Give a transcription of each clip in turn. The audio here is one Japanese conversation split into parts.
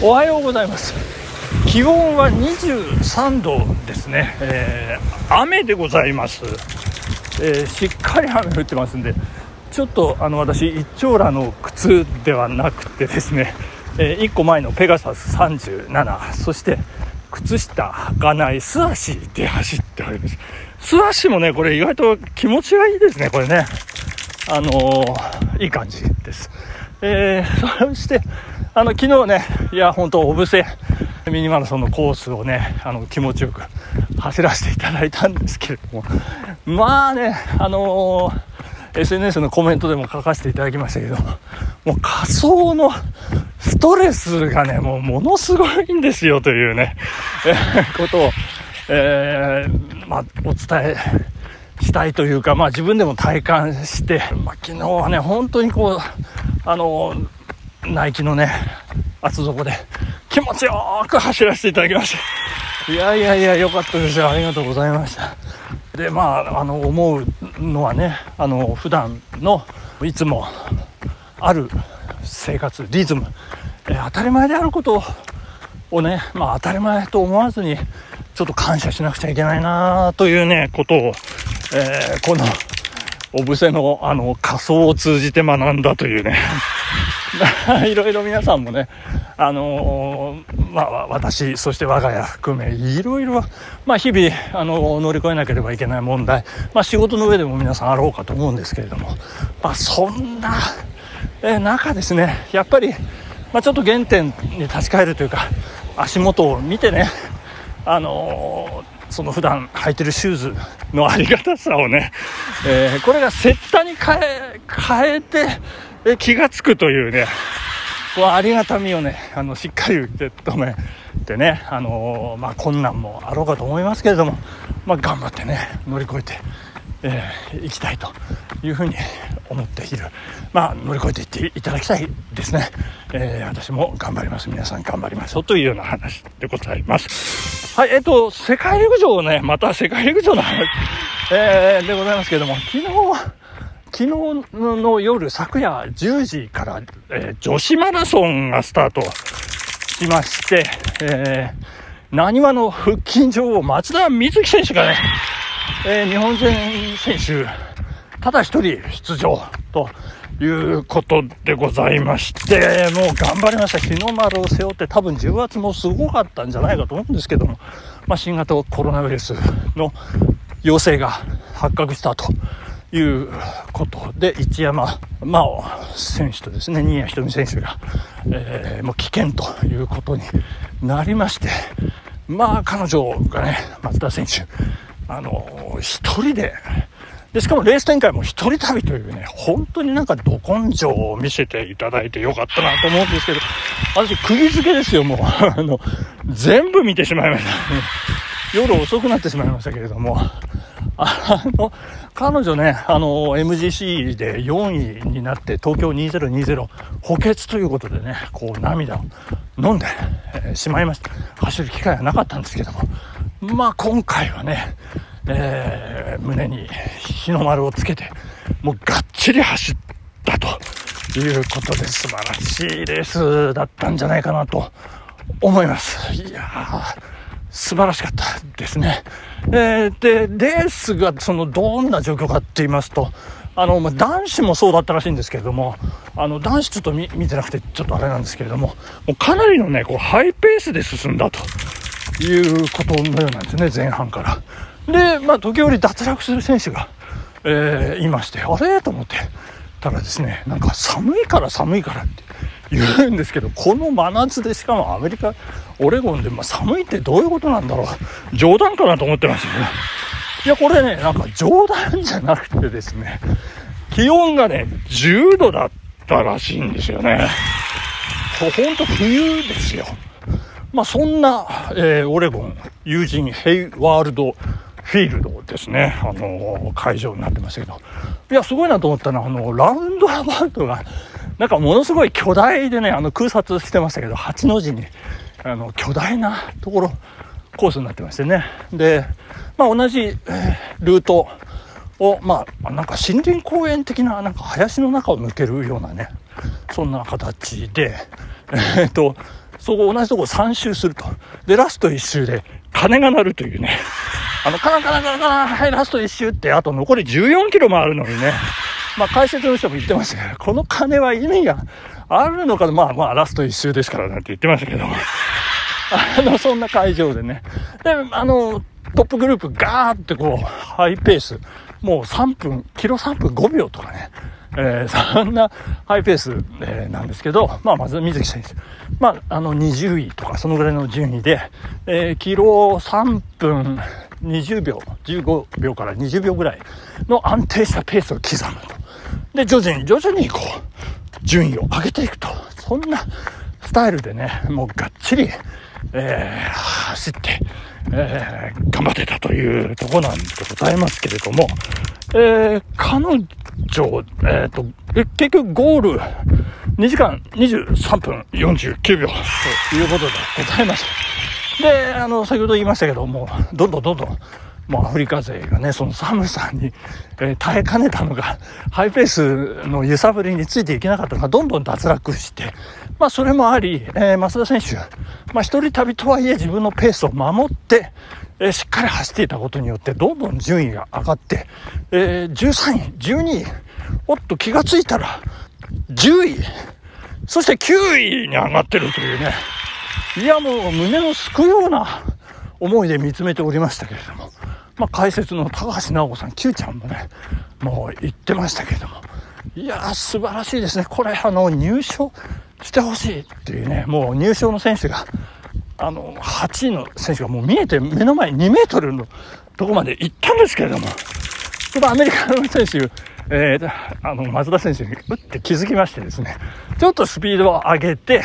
おはようございます。気温は23度ですね、えー、雨でございます、えー、しっかり雨降ってますんでちょっとあの私一丁羅の靴ではなくてですね、えー、1個前のペガサス37そして靴下履かない素足で走っております。素足もねこれ意外と気持ちがいいですねこれね。あのー、いい感じです。えー、そしてあの昨日ねいや本当小布施ミニマラソンのコースをねあの気持ちよく走らせていただいたんですけれどもまあねあのー、SNS のコメントでも書かせていただきましたけどもう仮想のストレスがねもうものすごいんですよというね、えー、ことを、えー、まあ、お伝えしたいというか、まあ、自分でも体感して、まあ、昨日はね本当にこうあのナイキのね厚底で気持ちよく走らせていただきました。いやいやいや良かったですよ。ありがとうございました。でまああの思うのはねあの普段のいつもある生活リズム、え当たり前であることをねまあ当たり前と思わずにちょっと感謝しなくちゃいけないなというねことを、えー、このお布施のあの仮想を通じて学んだというね。いろいろ皆さんもね、あのー、まあ、私、そして我が家含め、いろいろ、まあ、日々、あの乗り越えなければいけない問題、まあ、仕事の上でも皆さんあろうかと思うんですけれども、まあ、そんな、えー、中ですね、やっぱり、まあ、ちょっと原点に立ち返るというか、足元を見てね、あのーその普段履いてるシューズのありがたさをね、えー、これがセッタに変え、変えて、え気がつくというね、こうありがたみをね、あの、しっかり受け止めてね、あのー、まあ、困難もあろうかと思いますけれども、まあ、頑張ってね、乗り越えて、えー、いきたいというふうに思っている、まあ、乗り越えていっていただきたいですね、えー、私も頑張ります。皆さん頑張りましょうというような話でございます。はいえっ、と世界陸上ねまた世界陸上の話、えー、でございますけれども昨日昨日の夜、昨夜10時から、えー、女子マラソンがスタートしまして、えー、なにわの腹筋女王、松田瑞生選手がね、えー、日本人選手、ただ一人出場ということでございまして、もう頑張りました。日の丸を背負って多分重圧もすごかったんじゃないかと思うんですけども、まあ、新型コロナウイルスの陽性が発覚したということで、一山真央選手とですね、新谷仁美選手が、えー、もう危険ということになりまして、まあ彼女がね、松田選手、あのー、一人で、で、しかもレース展開も一人旅というね、本当になんかど根性を見せていただいてよかったなと思うんですけど、私釘付けですよ、もう。あの、全部見てしまいました、夜遅くなってしまいましたけれども、あの、彼女ね、あの、MGC で4位になって東京2020補欠ということでね、こう涙を飲んで、しまいました。走る機会はなかったんですけども、まあ今回はね、えー、胸に日の丸をつけて、もうがっちり走ったということで素晴らしいレースだったんじゃないかなと思います。いやー、素晴らしかったですね。えー、で、レースがそのどんな状況かって言いますと、あの、まあ、男子もそうだったらしいんですけれども、あの、男子ちょっと見てなくてちょっとあれなんですけれども、もうかなりのね、こう、ハイペースで進んだということのようなんですね、前半から。で、まあ、時折脱落する選手が、えー、いまして、あれ？と思ってたらですね、なんか寒いから寒いからって言うんですけど、この真夏でしかもアメリカ、オレゴンで、まあ、寒いってどういうことなんだろう。冗談かなと思ってましたね。いや、これね、なんか冗談じゃなくてですね、気温がね、10度だったらしいんですよね。ほんと冬ですよ。まあ、そんな、えー、オレゴン、友人ヘイワールドフィールドですね、あの会場になってましたけど、いや、すごいなと思ったのは、あの、ラウンドアバウトが、なんかものすごい巨大でね、あの、空撮してましたけど、8の字に、あの、巨大なところ、コースになってましてね。で、まあ、同じ、ルートを、まあ、なんか森林公園的な、なんか林の中を抜けるようなね、そんな形で、え、っと、そこ同じとこ3周すると。で、ラスト1周で鐘が鳴るというね。あの、カランカランカランカラン、はい、ラスト1周って、あと残り14キロもあるのにね。まあ、解説の人も言ってましたけど、この鐘は意味があるのかまあまあ、ラスト1周ですからなんて言ってましたけど。あの、そんな会場でね。で、あの、トップグループガーってこう、ハイペース。もう3分、キロ3分5秒とかね。えー、そんなハイペース、えー、なんですけど、まあ、まず水木選手。まあ、あの、20位とか、そのぐらいの順位で、えー、キロ3分20秒、15秒から20秒ぐらいの安定したペースを刻むと。で、徐々に徐々にこう、順位を上げていくと。そんなスタイルでね、もうがっちり、えー、走って、えー、頑張ってたというとこなんでございますけれども、えー、彼女、えっ、と、結局ゴール2時間23分49秒ということでございます。で、あの、先ほど言いましたけども、どんどんどんどん、もうアフリカ勢がね、その寒さに、えー、耐えかねたのが、ハイペースの揺さぶりについていけなかったのが、どんどん脱落して、まあ、それもあり、えー、増田選手、まあ、一人旅とはいえ自分のペースを守って、えー、しっかり走っていたことによって、どんどん順位が上がって、えー、13位、12位、おっと気がついたら、10位、そして9位に上がってるというね、いやもう胸をすくような思いで見つめておりましたけれども、まあ、解説の高橋直子さん、Q ちゃんもね、もう言ってましたけれども、いやー、素晴らしいですね。これ、あの、入賞してほしいっていうね、もう入賞の選手が、あの、8位の選手がもう見えて、目の前2メートルのとこまで行ったんですけれども、ちょっとアメリカの選手、えー、あの、松田選手に打って気づきましてですね、ちょっとスピードを上げて、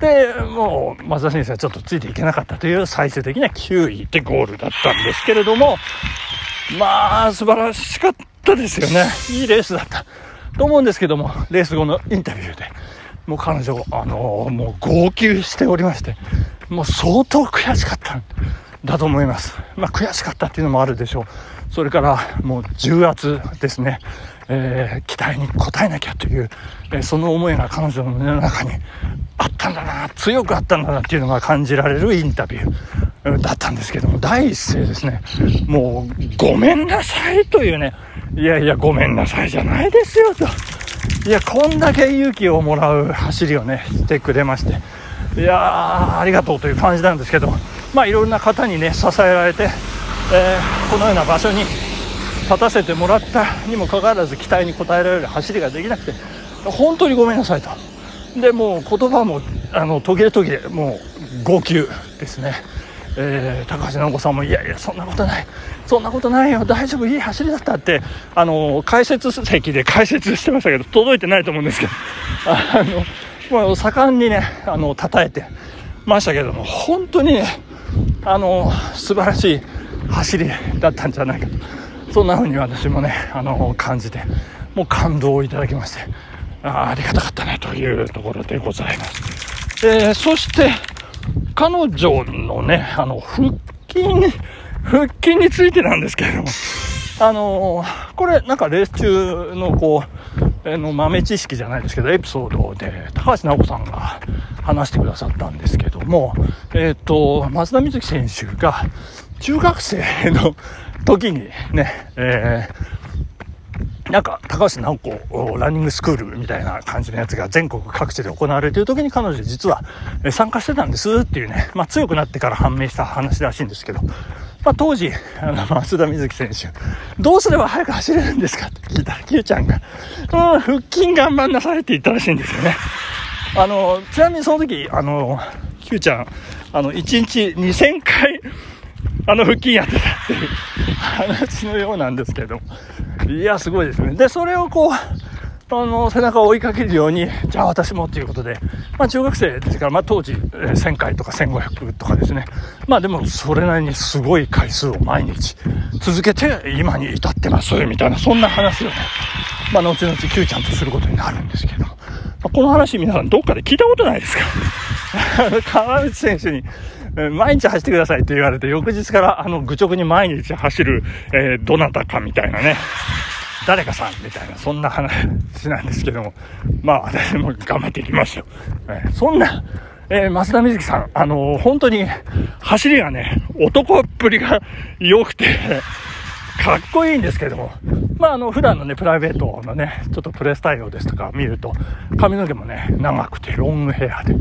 で、もう、松田選手はちょっとついていけなかったという最終的には9位でゴールだったんですけれども、まあ、素晴らしかったですよね。いいレースだった。と思うんですけども、レース後のインタビューで、もう彼女、あのー、もう号泣しておりまして、もう相当悔しかったんだと思います。まあ、悔しかったっていうのもあるでしょう。それから、もう重圧ですね。えー、期待に応えなきゃという、えー、その思いが彼女の胸の中にあったんだな、強くあったんだなっていうのが感じられるインタビューだったんですけども、第一声ですね、もう、ごめんなさいというね、いやいや、ごめんなさいじゃないですよと。いや、こんだけ勇気をもらう走りをね、してくれまして、いやー、ありがとうという感じなんですけど、まあ、いろんな方にね、支えられて、えー、このような場所に立たせてもらったにもかかわらず期待に応えられる走りができなくて本当にごめんなさいと。でもう言葉もあの途切れ途切れもう号泣ですね、えー、高橋直子さんもいやいやそんなことない。そんなことないよ。大丈夫。いい走りだったってあの解説席で解説してましたけど届いてないと思うんですけどあのもう盛んにねあの叩いてましたけども本当にねあの素晴らしい走りだったんじゃないかと。そんな風に私もね、あの、感じて、もう感動をいただきまして、あありがたかったねというところでございます。えー、そして、彼女のね、あの、腹筋、腹筋についてなんですけれども、あのー、これなんかレース中のこう、えの豆知識じゃないですけど、エピソードで高橋直子さんが話してくださったんですけども、えっ、ー、と、松田瑞生選手が中学生の時にね、えー、なんか高橋直子ランニングスクールみたいな感じのやつが全国各地で行われている時に彼女実は参加してたんですっていうね、まあ強くなってから判明した話らしいんですけど、まあ当時、あの、松田瑞生選手、どうすれば速く走れるんですかって聞いたら、Q ちゃんが、うん、腹筋頑張んなさいって言ったらしいんですよね。あの、ちなみにその時、あの、Q ちゃん、あの、1日2000回、あの腹筋やってた話のようなんですけど。いや、すごいですね。で、それをこう、あの、背中を追いかけるように、じゃあ私もっていうことで、まあ中学生ですから、まあ当時、1000回とか1500とかですね。まあでもそれなりにすごい回数を毎日続けて今に至ってますみたいな、そんな話をね、まあ後々 Q ちゃんとすることになるんですけど。まあ、この話皆さんどっかで聞いたことないですか？川内選手に毎日走ってくださいって言われて、翌日からあの愚直に毎日走る、えー、どなたかみたいなね、誰かさんみたいな、そんな話なんですけども、まあ私も頑張っていきますよ。え、そんな、えー、増田瑞希さん、あのー、本当に走りがね、男っぷりが良くて、かっこいいんですけども、まあ、あの、普段のね、プライベートのね、ちょっとプレスタイルですとか見ると、髪の毛もね、長くてロングヘアで、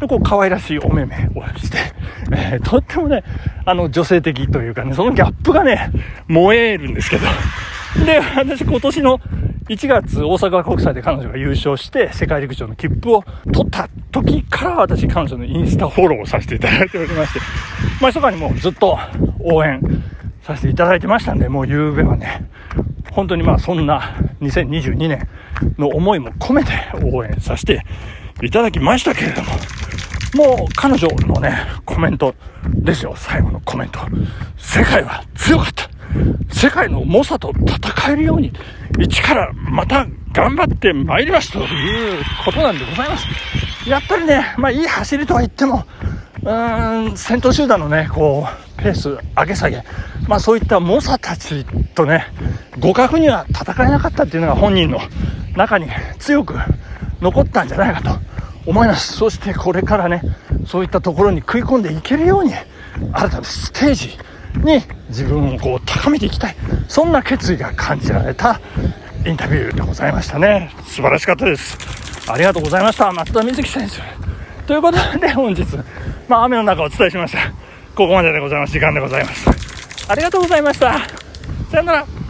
で、こう、可愛らしいお目目をして、えー、とってもね、あの、女性的というかね、そのギャップがね、燃えるんですけど、で、私今年の1月大阪国際で彼女が優勝して世界陸上の切符を取った時から私彼女のインスタフォローをさせていただいておりまして、まあ、密かにもうずっと応援させていただいてましたんで、もう夕べはね、本当にまあそんな2022年の思いも込めて応援させていただきましたけれども、もう彼女のね、コメントですよ、最後のコメント。世界は強かった。世界の猛者と戦えるように、一からまた頑張ってまいりますということなんでございます。やっぱりね、まあいい走りとは言っても、うーん、先頭集団のね、こう、ペース上げ下げ、まあそういった猛者たちとね、互角には戦えなかったっていうのが本人の中に強く残ったんじゃないかと思います。そしてこれからね、そういったところに食い込んでいけるように、新たなステージに自分をこう高めていきたい。そんな決意が感じられたインタビューでございましたね。素晴らしかったです。ありがとうございました。松田瑞希選手。ということで本日、まあ雨の中お伝えしました。ここまででございます。時間でございます。ありがとうございました。さよなら。